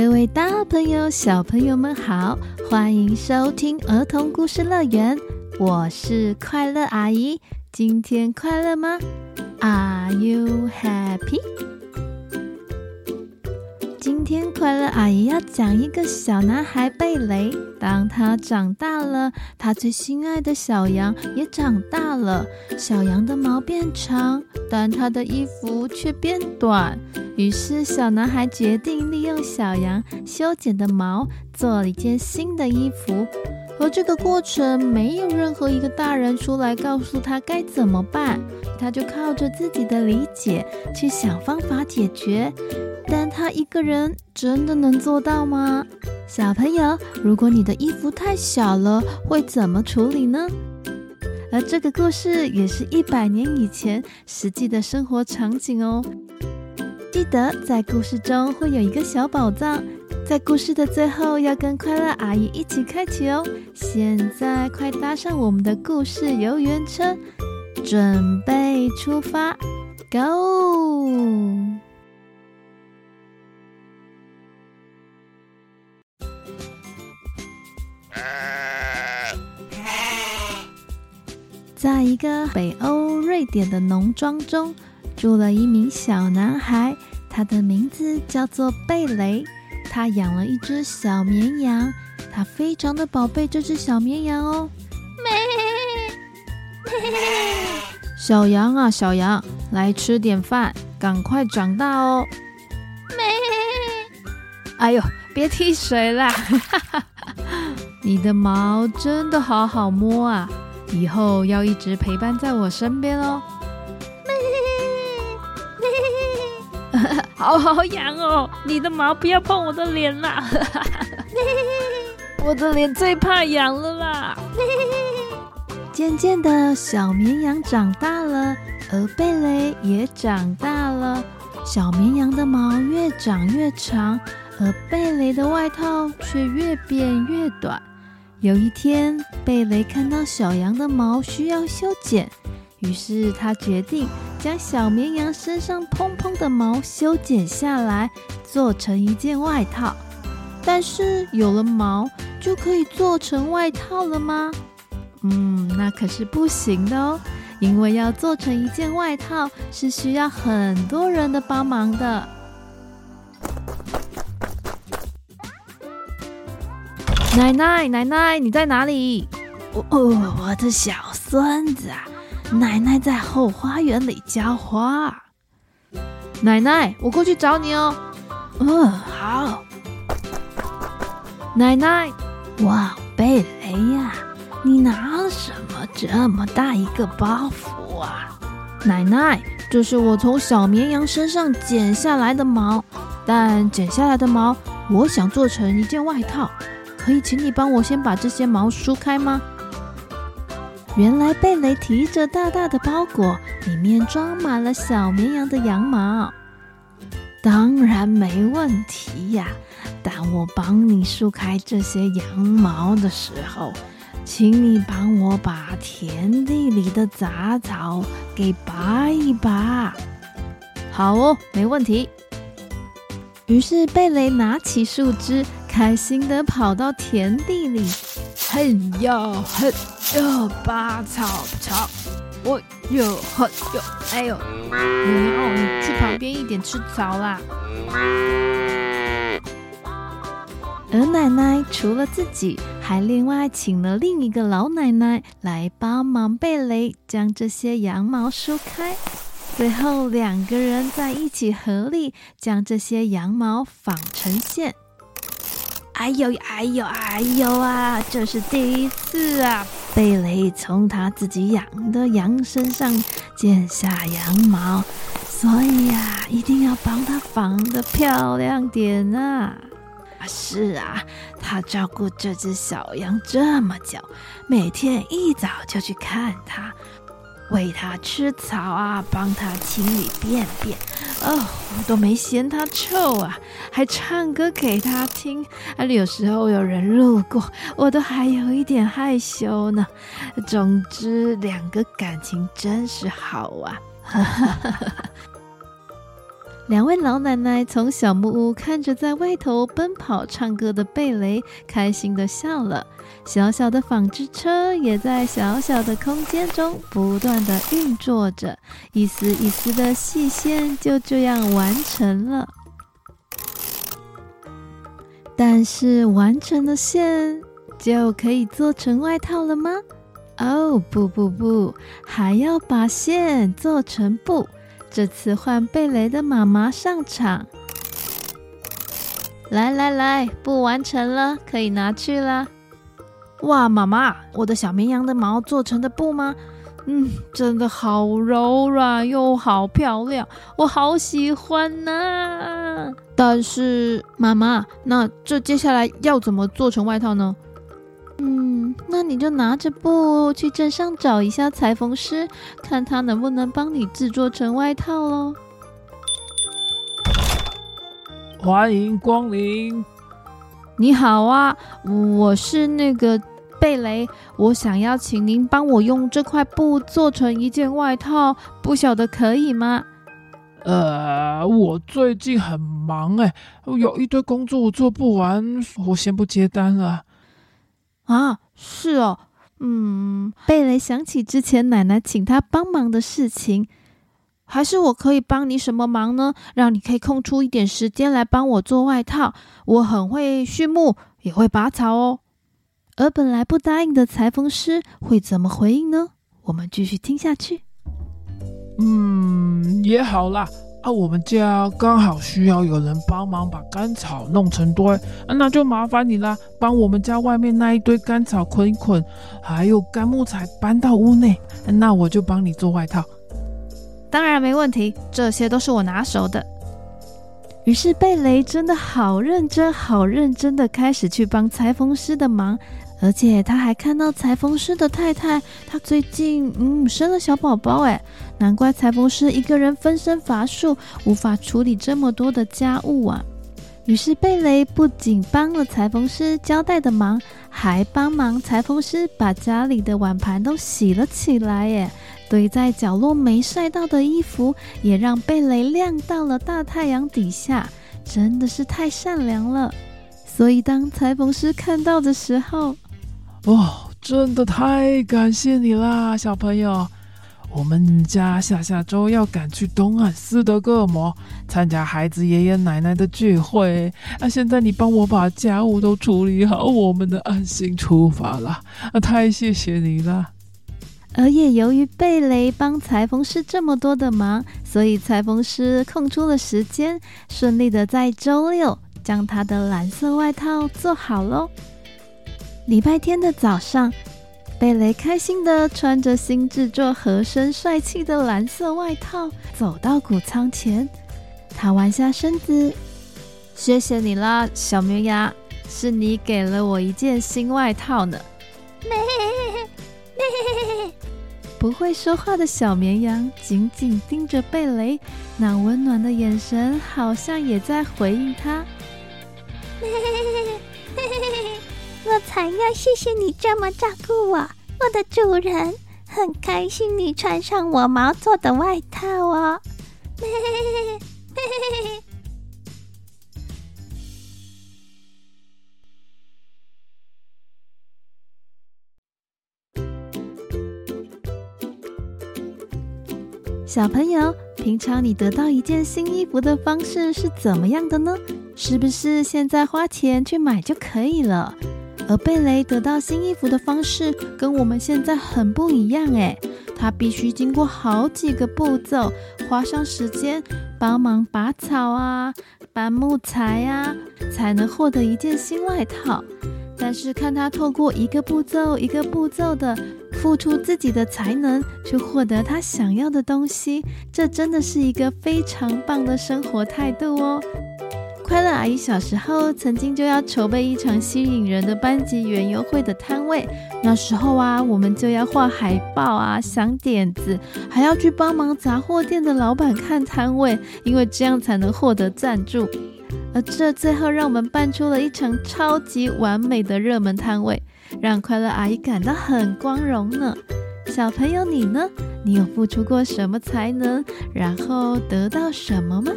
各位大朋友、小朋友们好，欢迎收听儿童故事乐园，我是快乐阿姨。今天快乐吗？Are you happy？今天快乐阿姨要讲一个小男孩贝雷。当他长大了，他最心爱的小羊也长大了。小羊的毛变长，但他的衣服却变短。于是，小男孩决定利用小羊修剪的毛做了一件新的衣服。而这个过程没有任何一个大人出来告诉他该怎么办，他就靠着自己的理解去想方法解决。但他一个人真的能做到吗？小朋友，如果你的衣服太小了，会怎么处理呢？而这个故事也是一百年以前实际的生活场景哦。记得在故事中会有一个小宝藏，在故事的最后要跟快乐阿姨一起开启哦。现在快搭上我们的故事游园车，准备出发，Go！在一个北欧瑞典的农庄中，住了一名小男孩，他的名字叫做贝雷。他养了一只小绵羊，他非常的宝贝这只小绵羊哦。小羊啊，小羊，来吃点饭，赶快长大哦。哎呦，别踢水啦！你的毛真的好好摸啊。以后要一直陪伴在我身边哦。好好痒哦！你的毛不要碰我的脸啦！我的脸最怕痒了啦！渐渐的，小绵羊长大了，而贝雷也长大了。小绵羊的毛越长越长，而贝雷的外套却越变越短。有一天，贝雷看到小羊的毛需要修剪，于是他决定将小绵羊身上蓬蓬的毛修剪下来，做成一件外套。但是有了毛就可以做成外套了吗？嗯，那可是不行的哦，因为要做成一件外套是需要很多人的帮忙的。奶奶，奶奶，你在哪里？哦哦，我的小孙子啊，奶奶在后花园里浇花。奶奶，我过去找你哦。嗯，好。奶奶，哇，贝雷呀，你拿了什么这么大一个包袱啊？奶奶，这是我从小绵羊身上剪下来的毛，但剪下来的毛，我想做成一件外套。可以请你帮我先把这些毛梳开吗？原来贝雷提着大大的包裹，里面装满了小绵羊的羊毛。当然没问题呀，但我帮你梳开这些羊毛的时候，请你帮我把田地里的杂草给拔一拔。好哦，没问题。于是贝雷拿起树枝。开心地跑到田地里，嘿呦嘿呦，拔草草，我呦嘿呦，哎呦，牛，你去旁边一点吃草啦。而奶奶除了自己，还另外请了另一个老奶奶来帮忙贝雷将这些羊毛梳开，最后两个人在一起合力将这些羊毛纺成线。哎呦哎呦哎呦啊！这是第一次啊！贝雷从他自己养的羊身上剪下羊毛，所以呀、啊，一定要帮他绑得漂亮点啊！啊，是啊，他照顾这只小羊这么久，每天一早就去看它。喂它吃草啊，帮它清理便便，哦，我都没嫌它臭啊，还唱歌给它听。啊，有时候有人路过，我都还有一点害羞呢。总之，两个感情真是好啊。两位老奶奶从小木屋看着在外头奔跑唱歌的贝雷，开心地笑了。小小的纺织车也在小小的空间中不断地运作着，一丝一丝的细线就这样完成了。但是完成了线就可以做成外套了吗？哦，不不不，还要把线做成布。这次换贝雷的妈妈上场，来来来，布完成了，可以拿去了。哇，妈妈，我的小绵羊的毛做成的布吗？嗯，真的好柔软又好漂亮，我好喜欢呐、但是，妈妈，那这接下来要怎么做成外套呢？嗯，那你就拿着布去镇上找一下裁缝师，看他能不能帮你制作成外套喽。欢迎光临。你好啊，我是那个贝雷，我想要请您帮我用这块布做成一件外套，不晓得可以吗？呃，我最近很忙哎，有一堆工作我做不完，我先不接单了。啊，是哦，嗯，贝雷想起之前奶奶请他帮忙的事情，还是我可以帮你什么忙呢？让你可以空出一点时间来帮我做外套。我很会畜牧，也会拔草哦。而本来不答应的裁缝师会怎么回应呢？我们继续听下去。嗯，也好啦。啊，我们家刚好需要有人帮忙把干草弄成堆，那就麻烦你啦，帮我们家外面那一堆干草捆一捆，还有干木材搬到屋内，那我就帮你做外套。当然没问题，这些都是我拿手的。于是贝雷真的好认真、好认真的开始去帮裁缝师的忙。而且他还看到裁缝师的太太，她最近嗯生了小宝宝，哎，难怪裁缝师一个人分身乏术，无法处理这么多的家务啊。于是贝雷不仅帮了裁缝师交代的忙，还帮忙裁缝师把家里的碗盘都洗了起来，耶，堆在角落没晒到的衣服也让贝雷晾到了大太阳底下，真的是太善良了。所以当裁缝师看到的时候，哦，真的太感谢你啦，小朋友！我们家下下周要赶去东岸斯德哥尔摩参加孩子爷爷奶奶的聚会，啊，现在你帮我把家务都处理好，我们的安心出发了，啊，太谢谢你了！而也由于贝雷帮裁缝师这么多的忙，所以裁缝师空出了时间，顺利的在周六将他的蓝色外套做好喽。礼拜天的早上，贝雷开心的穿着新制作、合身、帅气的蓝色外套，走到谷仓前。他弯下身子：“谢谢你啦，小绵羊，是你给了我一件新外套呢。”不会说话的小绵羊紧紧盯着贝雷，那温暖的眼神好像也在回应他。我才要谢谢你这么照顾我，我的主人，很开心你穿上我毛做的外套哦。嘿嘿嘿嘿嘿嘿小朋友，平常你得到一件新衣服的方式是怎么样的呢？是不是现在花钱去买就可以了？而贝雷得到新衣服的方式跟我们现在很不一样诶，他必须经过好几个步骤，花上时间帮忙拔草啊、搬木材啊，才能获得一件新外套。但是看他透过一个步骤一个步骤的付出自己的才能，去获得他想要的东西，这真的是一个非常棒的生活态度哦。快乐阿姨小时候曾经就要筹备一场吸引人的班级园游会的摊位，那时候啊，我们就要画海报啊，想点子，还要去帮忙杂货店的老板看摊位，因为这样才能获得赞助。而这最后让我们办出了一场超级完美的热门摊位，让快乐阿姨感到很光荣呢。小朋友，你呢？你有付出过什么才能，然后得到什么吗？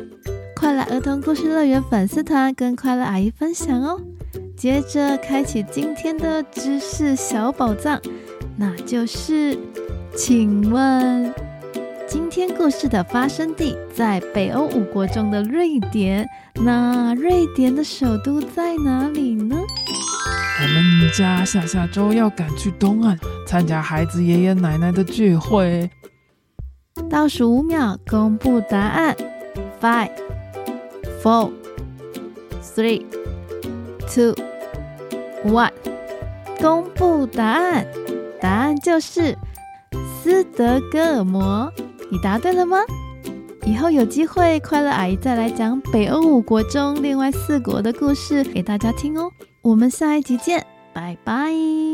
快乐儿童故事乐园粉丝团跟快乐阿姨分享哦。接着开启今天的知识小宝藏，那就是，请问今天故事的发生地在北欧五国中的瑞典，那瑞典的首都在哪里呢？我们家下下周要赶去东岸参加孩子爷爷奶奶的聚会。倒数五秒，公布答案：five, four, three, two, one。公布答案，答案就是斯德哥尔摩。你答对了吗？以后有机会，快乐阿姨再来讲北欧五国中另外四国的故事给大家听哦。我们下一集见，拜拜。